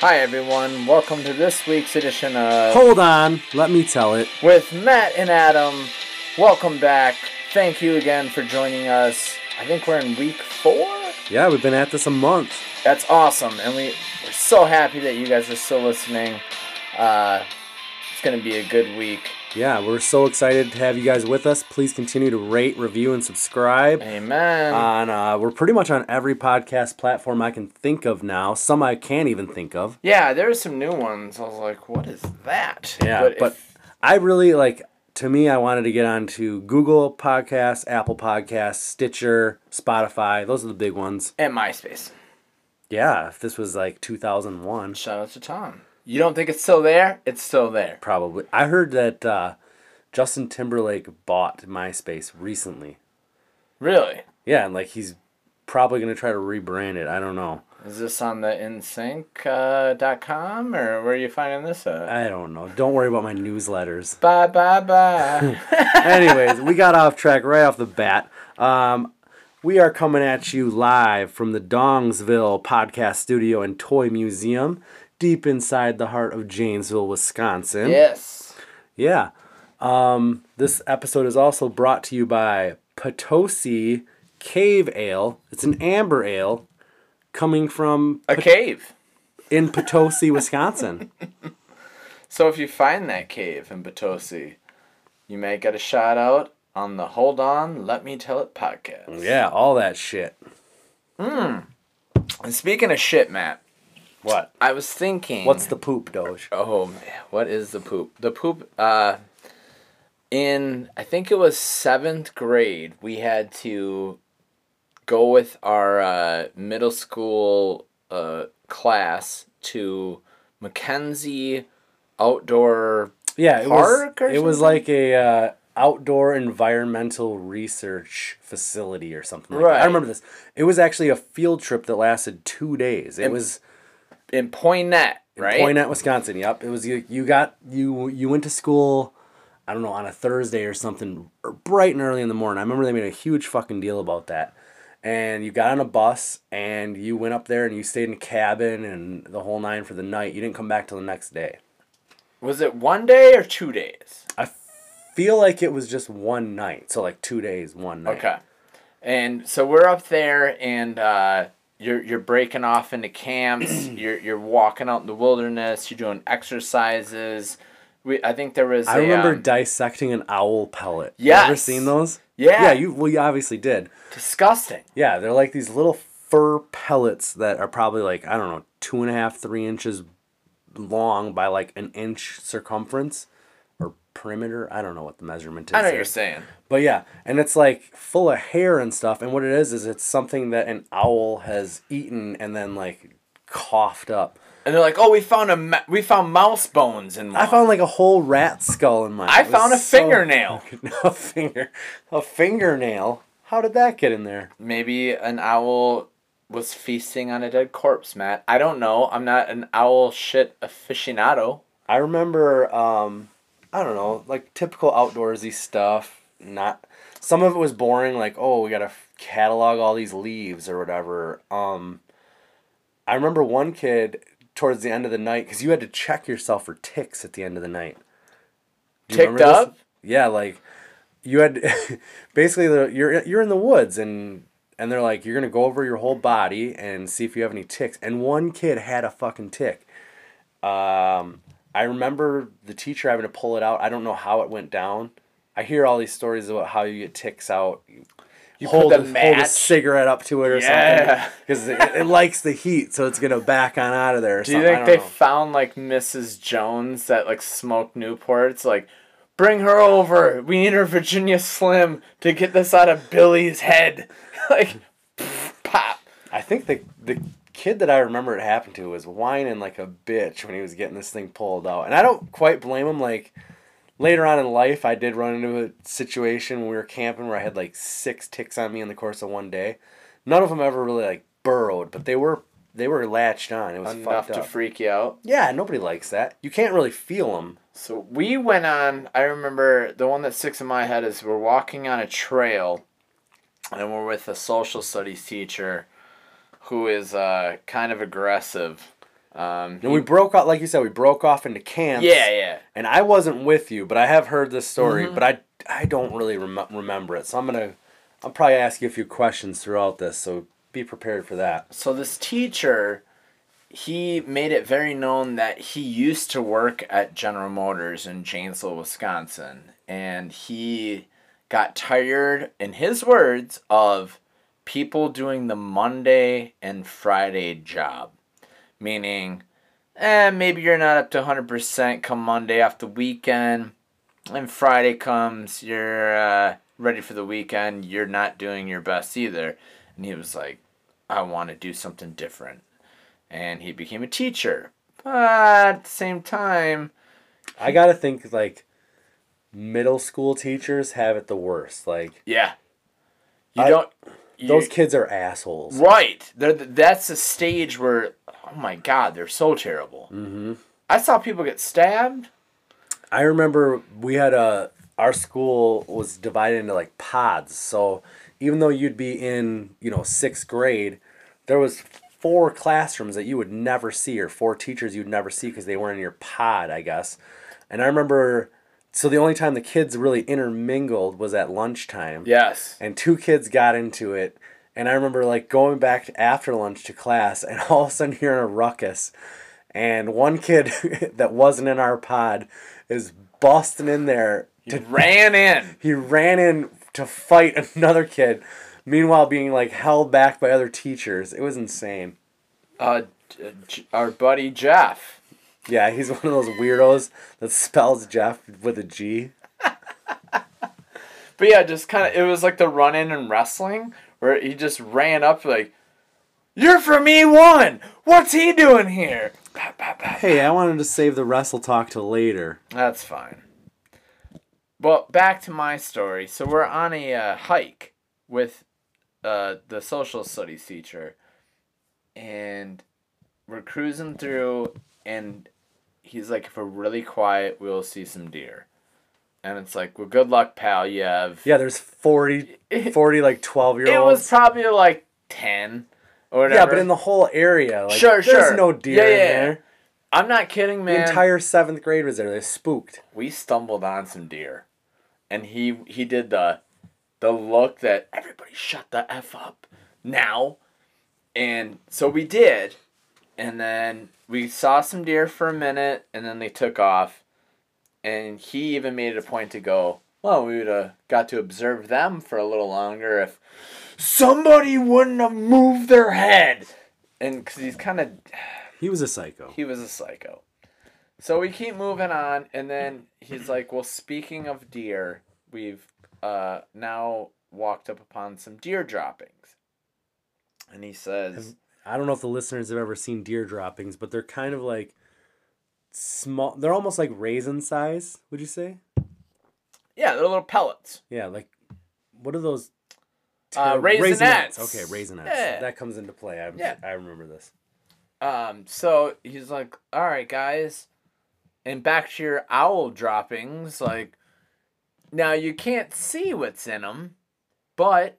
Hi everyone, welcome to this week's edition of Hold on, let me tell it. with Matt and Adam. Welcome back. Thank you again for joining us. I think we're in week four. Yeah, we've been at this a month. That's awesome, and we we're so happy that you guys are still listening. Uh, it's gonna be a good week. Yeah, we're so excited to have you guys with us. Please continue to rate, review, and subscribe. Amen. On uh, we're pretty much on every podcast platform I can think of now. Some I can't even think of. yeah, there's some new ones. I was like, what is that? Yeah, but, if- I really like. To me, I wanted to get onto Google Podcasts, Apple Podcasts, Stitcher, Spotify. Those are the big ones. and MySpace. Yeah, if this was like 2001, Shout out to Tom. You don't think it's still there? It's still there. probably. I heard that uh, Justin Timberlake bought MySpace recently. Really? Yeah, and like he's probably gonna try to rebrand it. I don't know. Is this on the NSYNC.com uh, dot com, or where are you finding this at? I don't know. Don't worry about my newsletters. Bye bye bye. Anyways, we got off track right off the bat. Um, we are coming at you live from the Dongsville Podcast Studio and Toy Museum, deep inside the heart of Janesville, Wisconsin. yes. Yeah. Um, this episode is also brought to you by Potosi Cave Ale. It's an amber ale coming from A cave. in Potosi, Wisconsin. So if you find that cave in Potosi, you may get a shout out on the Hold On, Let Me Tell It podcast. Yeah, all that shit. And speaking of shit, Matt, What? I was thinking. What's the poop, Doge? Oh man, what is the poop? The poop. Uh, in I think it was seventh grade, we had to go with our uh, middle school uh, class to Mackenzie Outdoor. Yeah, it Park or was. It was like a uh, outdoor environmental research facility or something. Like Right. that. I remember this. It was actually a field trip that lasted two days. It And- was in Poynette, in right? Poynette, Wisconsin. Yep. It was you. You got you. You went to school. I don't know on a Thursday or something, or bright and early in the morning. I remember they made a huge fucking deal about that. And you got on a bus and you went up there and you stayed in a cabin and the whole nine for the night. You didn't come back till the next day. Was it one day or two days? I feel like it was just one night, so like two days, one night. Okay. And so we're up there and uh, you're you're breaking off into camps, you're you're walking out in the wilderness, you're doing exercises. We I think there was I a, remember um, dissecting an owl pellet. You ever seen those? Yeah. Yeah, you well you obviously did. disgusting. Yeah, they're like these little fur pellets that are probably like, I don't know, two and a half, three inches long by like an inch circumference or perimeter. I don't know what the measurement is. I know what you're saying. But yeah, and it's like full of hair and stuff. And what it is is it's something that an owl has eaten and then like coughed up. And they're like, "Oh, we found a ma- we found mouse bones in one." I found like a whole rat skull in mine. I It found a so- fingernail. a finger, a fingernail. How did that get in there? Maybe an owl was feasting on a dead corpse, Matt. I don't know. I'm not an owl shit aficionado. I remember, um, I don't know, like typical outdoorsy stuff. Not some of it was boring, like oh, we gotta catalog all these leaves or whatever. Um, I remember one kid towards the end of the night because you had to check yourself for ticks at the end of the night. Ticked remember this? up? Yeah, like you had basically the you're you're in the woods and and they're like you're gonna go over your whole body and see if you have any ticks. And one kid had a fucking tick. Um, I remember the teacher having to pull it out. I don't know how it went down. I hear all these stories about how you get ticks out. You, You put hold, the a, hold a cigarette up to it or Yeah. something because it, it likes the heat, so it's gonna back on out of there. Or Do you something. I think they know. found like Mrs. Jones that like smoked Newports? Like, bring her over. We need her Virginia Slim to get this out of Billy's head. like, pop. I think the the kid that I remember it happened to was whining like a bitch when he was getting this thing pulled out, and I don't quite blame him. Like later on in life, I did run into a situation when we were camping where I had like six ticks on me in the course of one day. None of them ever really like burrowed, but they were they were latched on. It was Enough to freak you out. yeah, nobody likes that. You can't really feel them. So we went on. I remember the one that sticks in my head is we're walking on a trail, and we're with a social studies teacher, who is uh, kind of aggressive. Um, And we broke off, like you said, we broke off into camps. yeah, yeah. And I wasn't with you, but I have heard this story, Mm-hmm. but I I don't really rem- remember it. So I'm gonna I'll probably ask you a few questions throughout this. So be prepared for that. So this teacher, he made it very known that he used to work at General Motors in Janesville, Wisconsin, and he got tired, in his words, of people doing the Monday and Friday job, meaning, eh, maybe you're not up to hundred percent come Monday off the weekend, and Friday comes, you're uh, ready for the weekend, you're not doing your best either, and he was like. I want to do something different. And he became a teacher. But at the same time, I gotta think like middle school teachers have it the worst. Like yeah. You I- don't. Those kids are assholes. Right. They're, that's a stage where, oh my God, they're so terrible. Mm-hmm. I saw people get stabbed. I remember we had a our school was divided into like pods. So even though you'd be in, you know, sixth grade, there was four classrooms that you would never see or four teachers you'd never see because they weren't in your pod, I guess. And I remember so the only time the kids really intermingled was at lunchtime. Yes. And two kids got into it. And I remember like going back after lunch to class and all of a sudden hearing a ruckus. And one kid that wasn't in our pod is busting in there He ran in. he ran in to fight another kid, meanwhile being like held back by other teachers. It was insane. Uh, our buddy Jeff. Yeah, he's one of those weirdos that spells Jeff with a G. But yeah, just kind of, it was like the run in and wrestling where he just ran up like, You're from E1! What's he doing here? Bah, bah, bah. Hey, I wanted to save the wrestle talk till later. That's fine. Well, back to my story. So we're on a uh, hike with uh, the social studies teacher, and we're cruising through, and he's like, "If we're really quiet, we'll see some deer." And it's like, "Well, good luck, pal. You have." Yeah, there's 40, 40 like 12 year old. It was probably like ten, or whatever. Yeah, but in the whole area, like Sure, there's sure. no deer Yeah, in yeah, there. I'm not kidding, The man. entire seventh grade was there. They spooked. we stumbled on some deer and he he did the the look that everybody shut the f up now and so we did and then we saw some deer for a minute and then they took off and he even made it a point to go well we would have got to observe them for a little longer if somebody wouldn't have moved their head and because he's kind of He was a psycho. he was a psycho. So we keep moving on, and then he's like, "Well, speaking of deer, we've uh, now walked up upon some deer droppings." And he says, I don't know if the listeners have ever seen deer droppings, but they're kind of like small. They're almost like raisin size. Would you say? "Yeah, they're little pellets." Yeah, like what are those? Uh, ter- raisinets. Okay, raisinets. Yeah. That comes into play. I Yeah. I remember this. Um, so he's like, "All right, guys," and back to your owl droppings. Like, now you can't see what's in them, but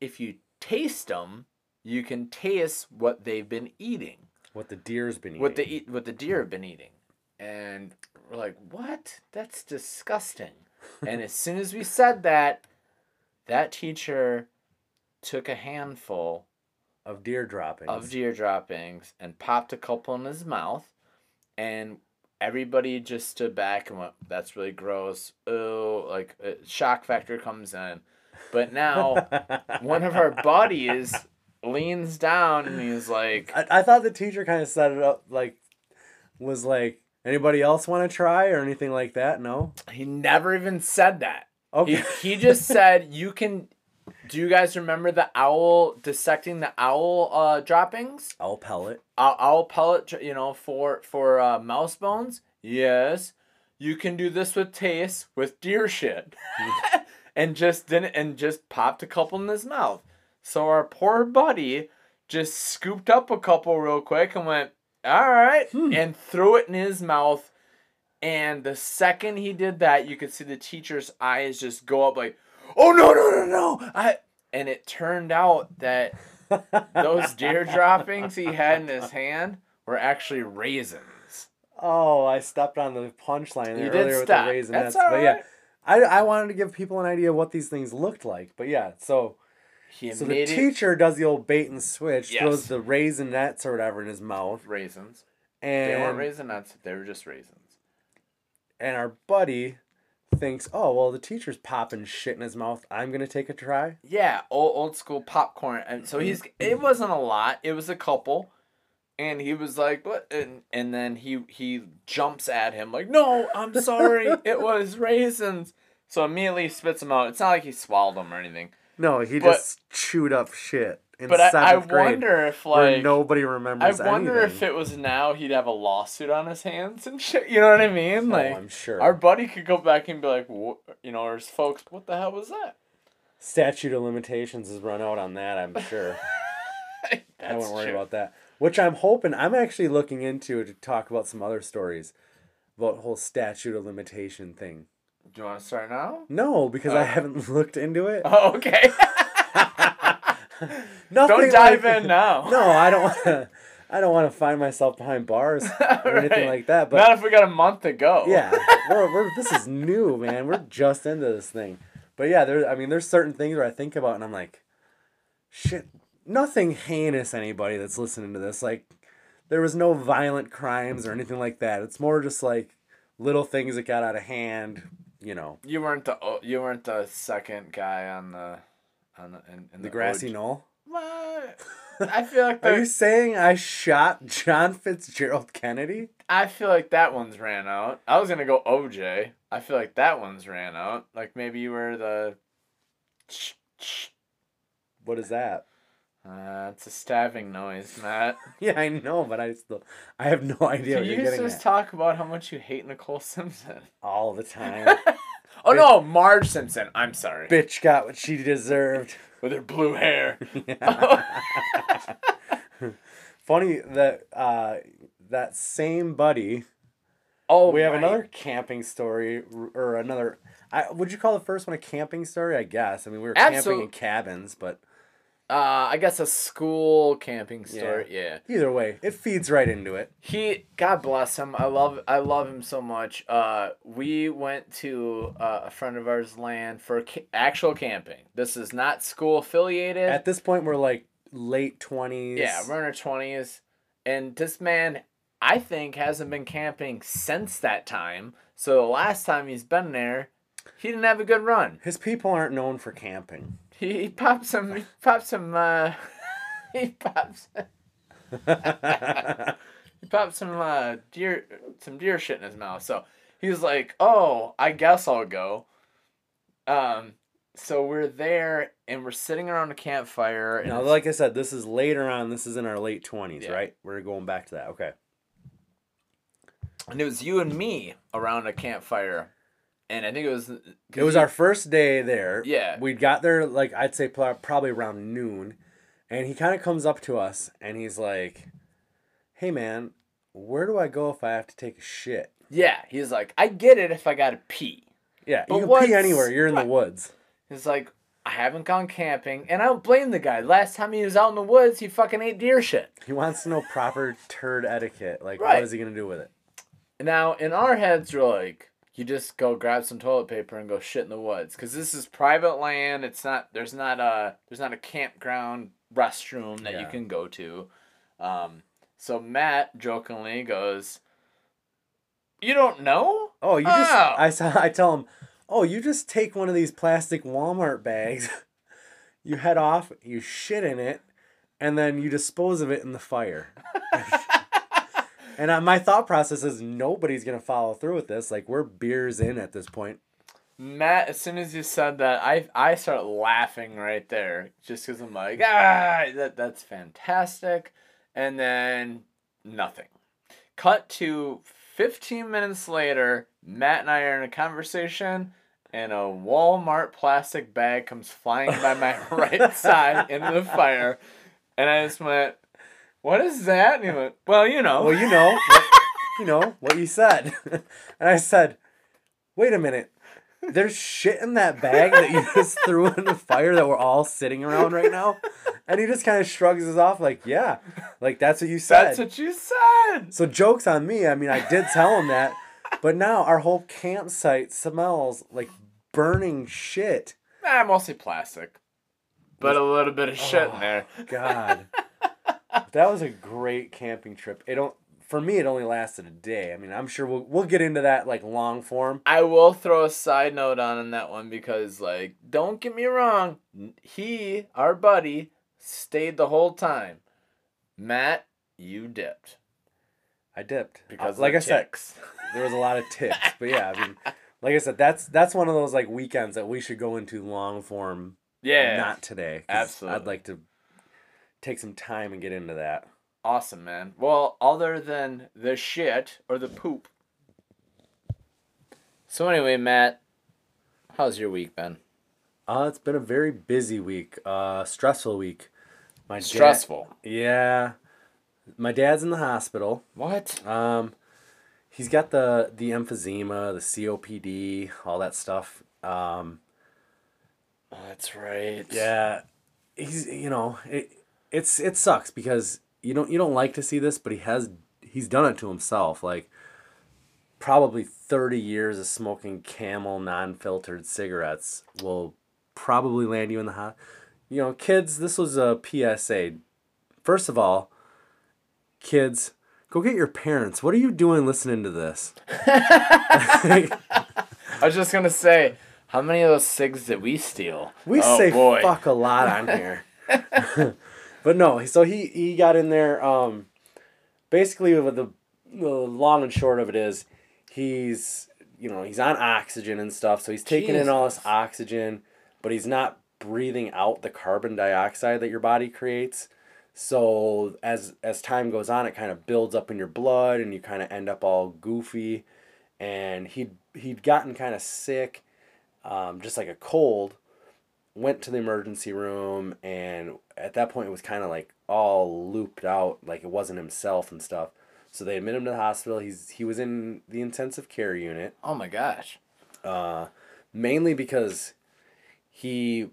if you taste them, you can taste what they've been eating. What the deer's been eating. what the eat what the deer have been eating and we're like what that's disgusting and as soon as we said that that teacher took a handful of deer droppings. of deer droppings and popped a couple in his mouth and everybody just stood back and went that's really gross oh like shock factor comes in but now one of our buddies leans down and he's like I, I thought the teacher kind of set it up like was like anybody else want to try or anything like that. No. he never even said that Okay. He, he just said you can. Do you guys remember the owl dissecting the owl uh, droppings? I'll pellet. Owl, owl pellet, you know, for for uh, mouse bones. Yes, you can do this with taste with deer shit, and just didn't and just popped a couple in his mouth. So our poor buddy just scooped up a couple real quick and went, all right, hmm. and threw it in his mouth. And the second he did that, you could see the teacher's eyes just go up like, "Oh no, no, no, no!" I and it turned out that those deer droppings he had in his hand were actually raisins. Oh, I stepped on the punchline You there did earlier with the raisinets. That's but yeah. I, I wanted to give people an idea what these things looked like. But yeah, so He so the teacher does the old bait and switch, Yes. throws the raisinets or whatever in his mouth, raisins. And They weren't raisinets. They were just raisins. and our buddy thinks, oh well, the teacher's popping shit in his mouth. I'm gonna take a try. Yeah, old old school popcorn. And so he's it wasn't a lot. It was a couple. And he was like, "What?" And and then he he jumps at him like, "No, I'm sorry. it was raisins." So immediately spits them out. It's not like he swallowed them or anything. No, he But- just chewed up shit in But I, I wonder if like nobody remembers. I wonder anything. if it was now he'd have a lawsuit on his hands and shit. You know what I mean? Oh, like oh, I'm sure. our buddy could go back and be like, you know, or his folks, what the hell was that? Statute of limitations has run out on that. I'm sure. I won't worry true. about that. Which I'm hoping. I'm actually looking into to talk about some other stories about whole statute of limitation thing. Do you want to start now? No, because I Oh. haven't looked into it. Oh, okay. Nothing Don't dive like- in now. No, I don't want to. I don't want to find myself behind bars or anything like that. But Not if we got a month to go. yeah, we're, we're this is new, man. We're just into this thing. But yeah, there. I mean, there's certain things where I think about and I'm like, shit. Nothing heinous. Anybody that's listening to this, like, there was no violent crimes or anything like that. It's more just like little things that got out of hand. You know, You weren't the you weren't the second guy on the on the in, in the grassy OG. knoll. What? I feel like Are you saying I shot John Fitzgerald Kennedy? I feel like that one's ran out. I was gonna go OJ. I feel like that one's ran out. Like maybe you were the. What is that? Uh, it's a stabbing noise, Matt. Yeah, I know, but I still I have no idea what you you're getting to at. talk about how much you hate Nicole Simpson. all the time. Oh no, Marge Simpson. I'm sorry. Bitch got what she deserved. With her blue hair. Funny that uh, that same buddy. Oh, we have right. another camping story, or another. I, would you call the first one a camping story? I guess. I mean, we were camping in cabins, but Uh, I guess a school camping story. Yeah. either way, it feeds right into it. He, God bless him. I love, I love him so much. Uh, we went to uh, a friend of ours' land for ca- actual camping. This is not school affiliated. At this point, we're like late twenties. yeah, we're in our twenties, and this man, I think, hasn't been camping since that time. So the last time he's been there, he didn't have a good run. His people aren't known for camping. He, he popped some. He popped some. Uh, he popped. he popped some uh, deer, some deer shit in his mouth. So he was like, "Oh, I guess I'll go." Um, so we're there and we're sitting around a campfire. And now, like I said, this is later on. This is in our late twenties, Yeah. right? We're going back to that. Okay. and it was you and me around a campfire, and I think it was. Uh, it was our first day there. Yeah. We got there like I'd say probably around noon, and he kind of comes up to us and he's like, "Hey man, where do I go if I have to take a shit?" Yeah, he's like, I get it if I gotta pee. Yeah, But you can pee anywhere. You're in the woods. He's like, I haven't gone camping, and I don't blame the guy. Last time he was out in the woods, he fucking ate deer shit. He wants to know proper turd etiquette. Like, Right. what is he gonna do with it? Now, in our heads, we're like, you just go grab some toilet paper and go shit in the woods, because this is private land. It's not. There's not a. There's not a campground restroom that you can go to. Um, so Matt jokingly goes, "You don't know? Oh, you just Oh. I saw I tell him, "Oh, you just take one of these plastic Walmart bags. you head off, you shit in it, and then you dispose of it in the fire." and uh, my thought process is nobody's to follow through with this. Like we're beers in at this point. Matt, as soon as you said that, I I started laughing right there, just because I'm like, ah, that that's fantastic, and then nothing. Cut to 15 minutes later, Matt and I are in a conversation, and a Walmart plastic bag comes flying by my right side into the fire, and I just went, "What is that?" And he went, "Well, you know." Well, you know, what, you know what you said. and I said, "Wait a minute. There's shit in that bag that you just threw in the fire that we're all sitting around right now." and he just kind of shrugs us off like, yeah, like that's what you said. That's what you said. so jokes on me. I mean, I did tell him that, but now our whole campsite smells like burning shit. Nah, mostly plastic. But a little bit of shit in oh, there. God, that was a great camping trip. It don't for me. It only lasted a day. I mean, I'm sure we'll we'll get into that like long form. I will throw a side note on in that one because, like, don't get me wrong, he, our buddy, stayed the whole time. Matt, you dipped I dipped because, like of I said, there was a lot of tips, but yeah, I mean, like I said, that's that's one of those like weekends that we should go into long form. Yeah, Not today. absolutely. I'd like to take some time and get into that. awesome, man. Well, other than the shit or the poop. So anyway, Matt, how's your week been? Uh, it's been a very busy week, uh, stressful week. My Stressful. yeah, my dad's in the hospital. What? Um, he's got the the emphysema, the COPD, all that stuff. Um, Oh, that's right. yeah, he's you know it, it's it sucks because you don't you don't like to see this, but he has he's done it to himself. Like probably thirty years of smoking Camel non-filtered cigarettes will probably land you in the hot. You know, kids, this was a PSA. First of all, kids, go get your parents. What are you doing listening to this? I was just gonna say, how many of those cigs did we steal? We oh, say boy. fuck a lot on here. but no, so he he got in there. Um, basically, the, the long and short of it is, he's you know he's on oxygen and stuff, so he's taking in all this oxygen, but he's not breathing out the carbon dioxide that your body creates. So as as time goes on, it kind of builds up in your blood, and you kind of end up all goofy. And he he'd gotten kind of sick, um, just like a cold went to the emergency room and at that point it was kind of like all looped out like it wasn't himself and stuff. So they admit him to the hospital. He's he was in the intensive care unit. Oh my gosh. uh, mainly because he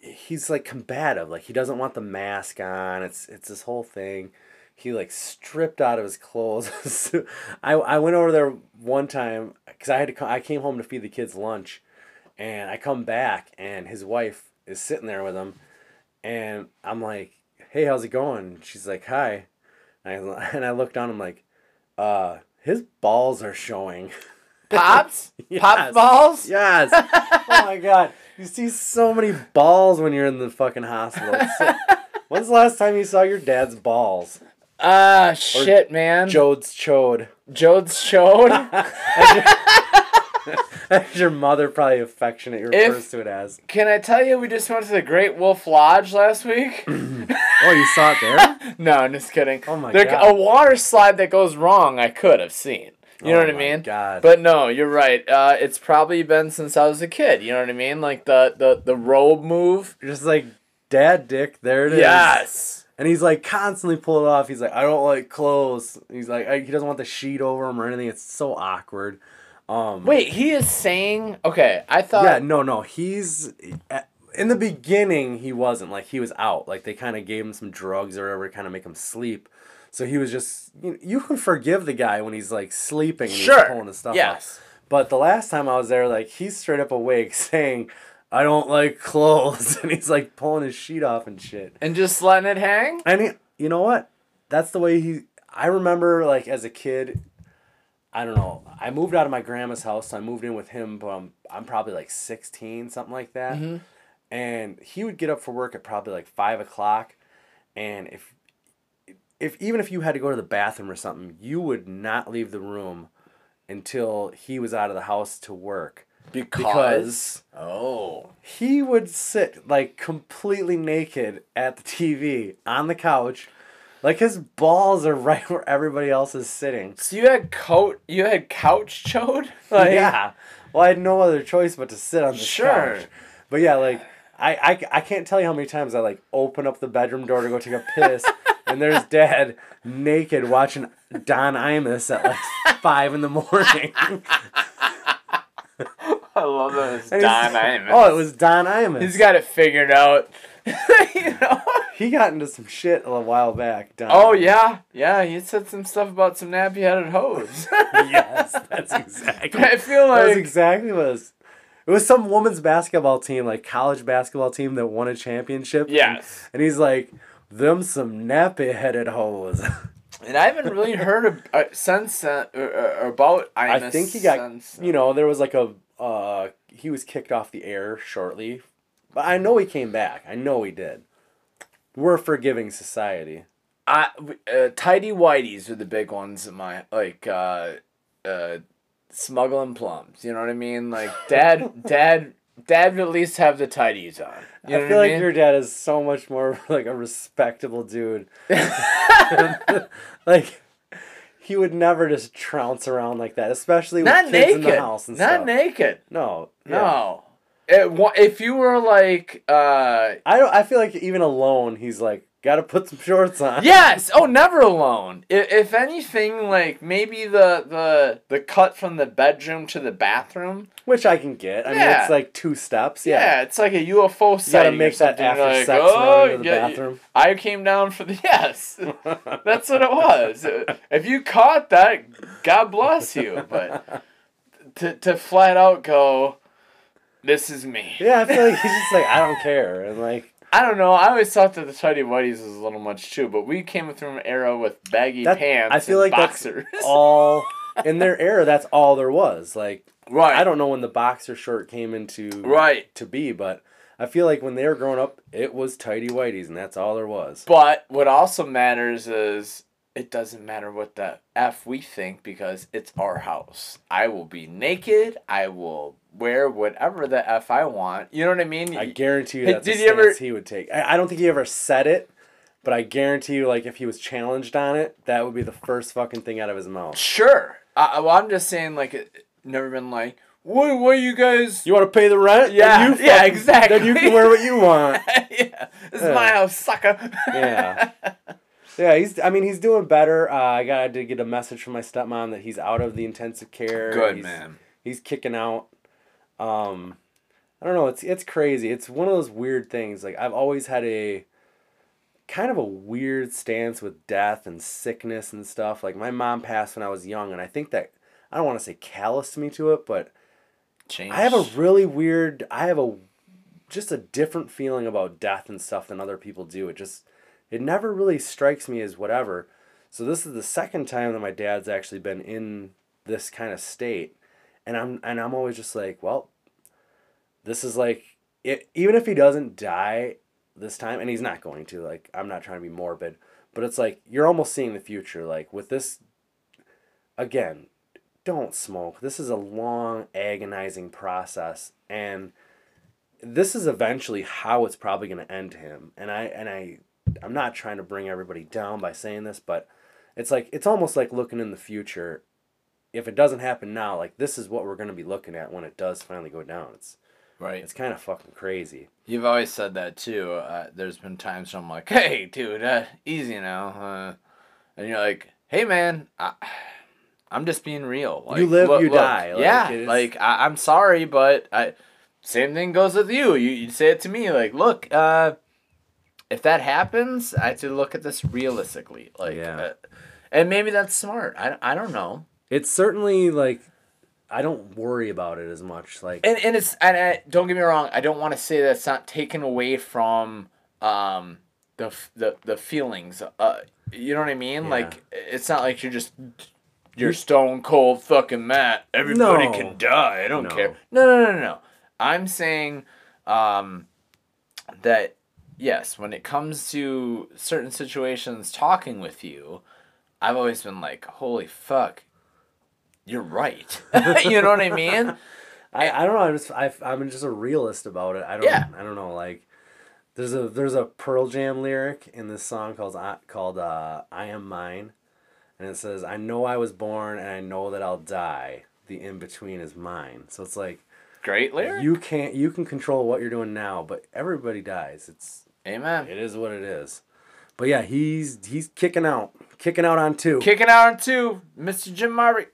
he's like combative. Like he doesn't want the mask on. It's it's this whole thing. He like stripped out of his clothes. So, I, I went over there one time because i had to i came home to feed the kids lunch and i come back and his wife is sitting there with him and i'm like hey how's it going she's like hi and i, and I look down i'm like uh his balls are showing Pops? Yes. Pop balls? Yes. oh my god. You see so many balls when you're in the fucking hospital. So- When's the last time you saw your dad's balls? Ah, shit, man. Jode's chode. Jode's showed. As your mother probably affectionate If- refers to it as. Can I tell you, we just went to the Great Wolf Lodge last week? Oh, you saw it there? no, I'm just kidding. Oh my There- God. A water slide that goes wrong, I could have seen. You know Oh what I mean? God. But no, you're right. Uh, it's probably been since I was a kid. You know what I mean? Like the the the robe move. Just like dad dick, there it is. Yes. And he's like constantly pulling it off. He's like, I don't like clothes. He's like, I, he doesn't want the sheet over him or anything. It's so awkward. Um, Wait, he is saying. Okay, I thought. yeah, no, no. He's in the beginning. He wasn't like he was out. Like they kind of gave him some drugs or whatever kind of make him sleep. So he was just you, know, you can forgive the guy when he's like sleeping and Sure. he's pulling his stuff Yes. off. But the last time I was there, like he's straight up awake saying, "I don't like clothes," and he's like pulling his sheet off and shit. And just letting it hang. And he, you know what? That's the way he. I remember like as a kid. I don't know. I moved out of my grandma's house. So I moved in with him, but I'm, I'm probably like 16, something like that. Mm-hmm. And he would get up for work at probably like five o'clock. And if, if even if you had to go to the bathroom or something, you would not leave the room until he was out of the house to work. Because Oh. he would sit like completely naked at the TV on the couch. Like his balls are right where everybody else is sitting. So you had coat. You had couch chode. Like, yeah. Well, I had no other choice but to sit on the Sure. couch. But yeah, like I, I, I can't tell you how many times I like open up the bedroom door to go take a piss, and there's Dad naked watching Don Imus at like five in the morning. I love that it's Don Imus. Oh, it was Don Imus. He's got it figured out. you know. He got into some shit a little while back. Don. Oh yeah, yeah. He said some stuff about some nappy-headed hoes. yes, that's exactly. I feel That's like exactly what it was. It was some women's basketball team, like college basketball team that won a championship. yes. And, he's like, them some nappy headed hoes. And I haven't really heard of, uh, since uh, uh, uh, about I think he got, since, you know, there was like a, uh, he was kicked off the air shortly. But I know he came back. I know he did. We're a forgiving society. I, uh, tidy whiteys are the big ones in my like uh, uh, smuggling plums. You know what I mean? Like dad, dad, dad would at least have the tidies on. You know I feel like I mean? your dad is so much more like a respectable dude. like he would never just trounce around like that, especially with not kids naked. in the house and not stuff. naked. no, yeah. No. It, if you were like, uh, I don't. I feel like even alone, he's like, got to put some shorts on. yes, oh, never alone. If, if anything, like maybe the the the cut from the bedroom to the bathroom. which I can get. I mean, it's like two steps. Yeah, Yeah, it's like a UFO you gotta sighting. make that after like, sex oh, run into the yeah, bathroom. I came down for the yes. That's what it was. If you caught that, God bless you. But to to flat out go, this is me. Yeah, I feel like he's just like, I don't care, and like I don't know. I always thought that the tidy whities was a little much too, but we came through an era with baggy that. pants. I feel and like boxers. that's all in their era. That's all there was. Like right. I don't know when the boxer short came into Right. to be, but I feel like when they were growing up, it was tidy whities, and that's all there was. But what also matters is it doesn't matter what the F we think because it's our house. I will be naked. I will wear whatever the F I want. You know what I mean? I guarantee you that's the did you ever- he would take. I, I don't think he ever said it, but I guarantee you, like if he was challenged on it, that would be the first fucking thing out of his mouth. Sure. I, well, I'm just saying, like, it never been like, what, what you guys. You want to pay the rent? Yeah, you yeah, exactly. Then you can wear what you want. yeah, this is my house, sucker. Yeah. Yeah, he's. I mean, he's doing better. Uh, I got to get a message from my stepmom that he's out of the intensive care. Good, He's- man. He's kicking out. Um, I don't know. It's it's crazy. It's one of those weird things. Like I've always had a kind of a weird stance with death and sickness and stuff. Like my mom passed when I was young, and I think that I don't want to say calloused me to it, but. I have a really weird. I have a just a different feeling about death and stuff than other people do. It just it never really strikes me as whatever. So this is the second time that my dad's actually been in this kind of state, and I'm and I'm always just like, well, this is like it. Even if he doesn't die this time, and he's not going to. Like I'm not trying to be morbid, but it's like you're almost seeing the future. Like with this, again, don't smoke. This is a long, agonizing process, and this is eventually how it's probably going to end him. And I and I, I'm not trying to bring everybody down by saying this, but it's like it's almost like looking in the future. If it doesn't happen now, like this is what we're going to be looking at when it does finally go down. It's Right. it's kind of fucking crazy. You've always said that too. Uh, there's been times where I'm like, "Hey, dude, uh, easy now," uh, and you're like, "Hey, man, I, I'm just being real. Like, You live, you die. Like, yeah, is- like I, I'm sorry, but I. Same thing goes with you. You you say it to me like, "Look, uh, if that happens, I have to look at this realistically." Like, Yeah. uh, and maybe that's smart. I, I don't know. It's certainly like I don't worry about it as much. Like and and it's and I, don't get me wrong. I don't want to say that's not taken away from um the the the feelings. Uh, you know what I mean? Yeah. Like it's not like you're just you're stone cold fucking Matt. Everybody No. can die. I don't No. care. No, no, no, no, no. I'm saying um that yes, when it comes to certain situations, talking with you, I've always been like, holy fuck. You're right. you know what I mean? I, I don't know. I'm just I, I'm just a realist about it. I don't Yeah. I don't know. Like there's a there's a Pearl Jam lyric in this song called I- called uh, "I Am Mine," and it says, "I know I was born and I know that I'll die. The in between is mine." So it's like Great lyric. you can't you can control what you're doing now, but everybody dies. It's Amen. it is what it is. But yeah, he's he's kicking out, kicking out on two. Kicking out on two, Mr. Jim Murray.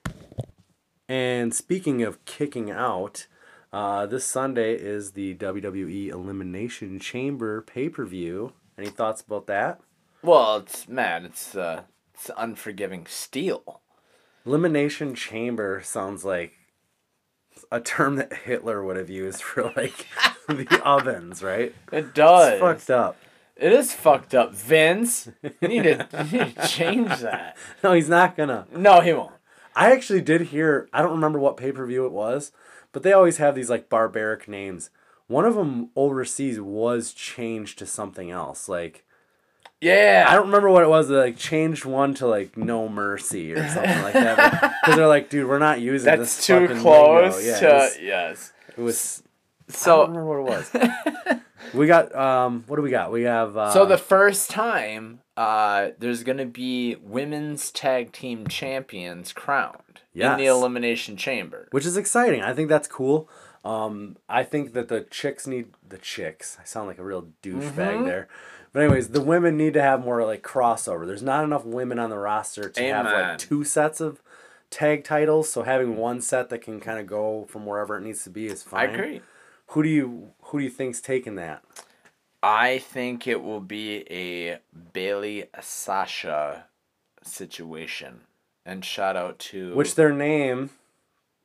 And speaking of kicking out, uh, this Sunday is the WWE Elimination Chamber pay per view. Any thoughts about that? Well, it's man, it's uh, it's unforgiving steel. Elimination chamber sounds like a term that Hitler would have used for like the ovens, right? It does. It's fucked up. It is fucked up, Vince. You need to, you need to change that. No, he's not gonna. No, he won't. I actually did hear. I don't remember what pay per view it was, but they always have these like barbaric names. One of them overseas was changed to something else. Like Yeah. I don't remember what it was. They like changed one to like No Mercy or something like that. Because they're like, dude, we're not using That's this. too fucking close lingo." Yeah, to it was, yes. it was. I don't remember what it was. we got um. What do we got? We have uh, so the first time uh there's gonna be women's tag team champions crowned in the elimination chamber. which is exciting. I think that's cool. Um, I think that the chicks need the chicks. I sound like a real douchebag Mm-hmm. there. But anyways, the women need to have more like crossover. There's not enough women on the roster to have like two sets of tag titles. So having one set that can kind of go from wherever it needs to be is fine. I agree. Who do you who do you think's taking that? I think it will be a Bayley Sasha situation. And shout out to Which their name?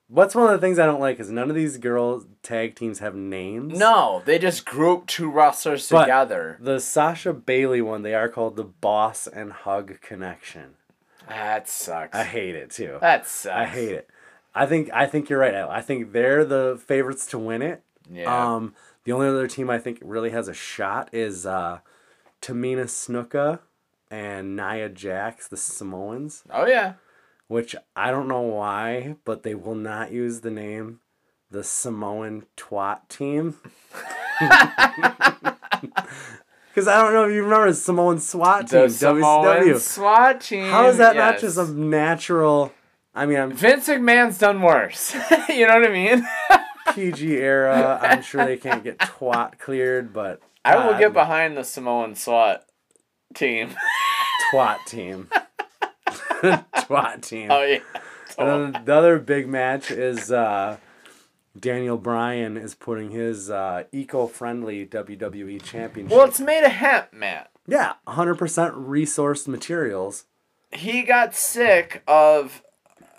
What's one of the things I don't like is none of these girls tag teams have names. No, they just group two wrestlers But- together. The Sasha Bayley one, they are called the Boss and Hug Connection. That sucks. I hate it too. that sucks. I hate it. I think I think you're right. I think they're the favorites to win it. Yeah. Um, the only other team I think really has a shot is uh, Tamina Snuka and Nia Jax, the Samoans. oh yeah. Which I don't know why, but they will not use the name the Samoan Twat Team. Because I don't know if you remember the Samoan SWAT Team, The Samoan WCW. SWAT team. How is that not yes. just a natural? I mean, I'm Vince McMahon's done worse. you know what I mean? PG era. I'm sure they can't get twat cleared, but I will get behind the Samoan SWAT team. twat team. twat team. oh yeah. And then the other big match is uh, Daniel Bryan is putting his uh, eco-friendly WWE Championship. Well, it's made of hemp, Matt. yeah, 100% resourced materials. He got sick of,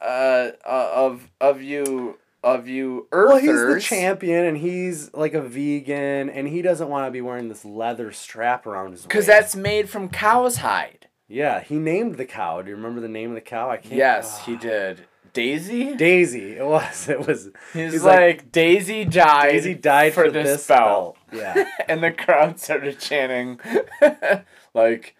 uh, uh of of you of you earthers. Well, he's the champion, and he's like a vegan, and he doesn't want to be wearing this leather strap around his waist. Because that's made from cow's hide. yeah. He named the cow. Do you remember the name of the cow? I can't. Yes, Ah. he did. Daisy. Daisy. It was. It was. He's, he's like, like, Daisy died. Daisy died for, for, this, belt. Yeah. and the crowd started chanting, like,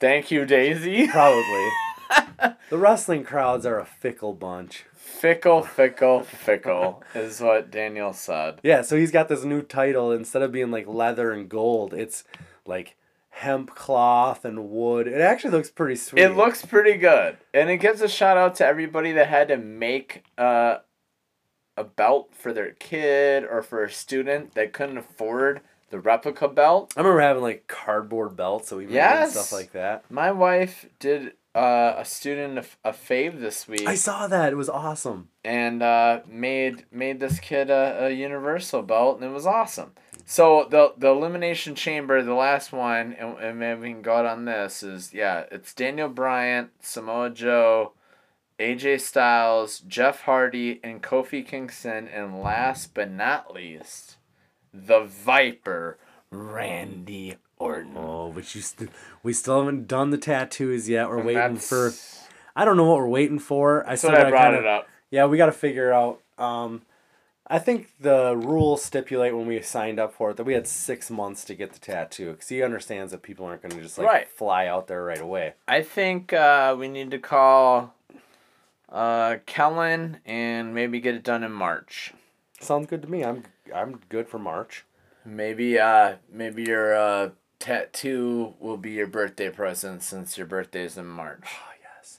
"Thank you, Daisy." Probably. the wrestling crowds are a fickle bunch. Fickle, fickle, fickle is what Daniel said. Yeah, so he's got this new title. Instead of being like leather and gold, it's like hemp cloth and wood. It actually looks pretty sweet. It looks pretty good, and it gives a shout out to everybody that had to make uh, a belt for their kid or for a student that couldn't afford the replica belt. I remember having like cardboard belts that we made Yes. and stuff like that. My wife did uh, a student a, a fave this week. I saw that. It was awesome. and uh, made made this kid a, a universal belt, and it was awesome. So the the elimination chamber, the last one, and, and maybe we can go out on this is yeah, it's Daniel Bryan, Samoa Joe, AJ Styles, Jeff Hardy, and Kofi Kingston, and last but not least, the Viper, Randy Orton. Oh, but you st- we still haven't done the tattoos yet. We're And waiting that's- for. I don't know what we're waiting for. I still what I brought kinda- it up. Yeah, we got to figure out. Um, I think the rules stipulate when we signed up for it that we had six months to get the tattoo because he understands that people aren't going to just like Right. fly out there right away. I think uh, we need to call uh, Kellen and maybe get it done in March. Sounds good to me. I'm I'm good for March. Maybe uh maybe your uh tattoo will be your birthday present since your birthday is in March. Oh yes.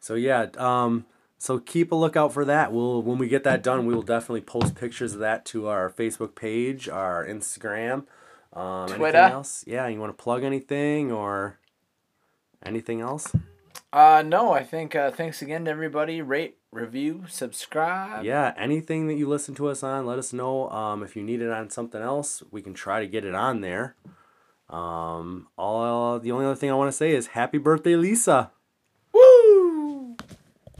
So yeah, um, so keep a lookout for that. We'll when we get that done, we will definitely post pictures of that to our Facebook page, our Instagram, um, anything Twitter. else. Yeah, you want to plug anything or anything else? Uh no, I think uh thanks again to everybody. Rate, review, subscribe. Yeah, anything that you listen to us on, let us know. Um, if you need it on something else, we can try to get it on there. Um, all the only other thing I want to say is happy birthday, Lisa.